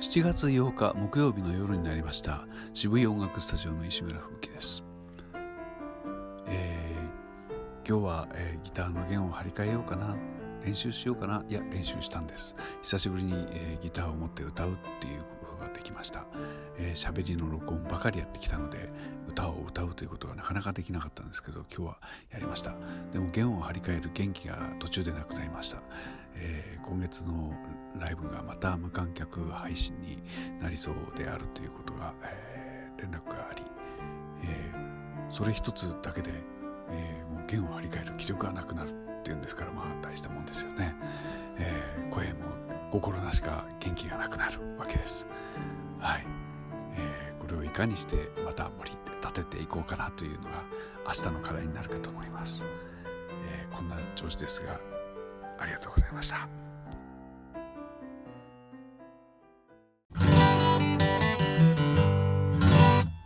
7月8日木曜日の夜になりました。渋谷音楽スタジオの石村風紀です、えー、今日は、えー、ギターの弦を張り替えようかな。練習しようかな。いや練習したんです。久しぶりに、えー、ギターを持って歌うっていうことができました。喋、えー、りの録音ばかりやってきたので歌を歌うということがなかなかできなかったんですけど今日はやりました。でも弦を張り替える元気が途中でなくなりました、えー、今月のライブがまた無観客配信になりそうであるということが、えー、連絡があり、えー、それ一つだけで、えー、もう弦を張り替える気力がなくなるっていうんですからまあ大したもんですよね、えー、声も心なしか元気がなくなるわけです。はい、えー、これをいかにしてまた盛り立てていこうかなというのが明日の課題になるかと思います、こんな調子ですがありがとうございました。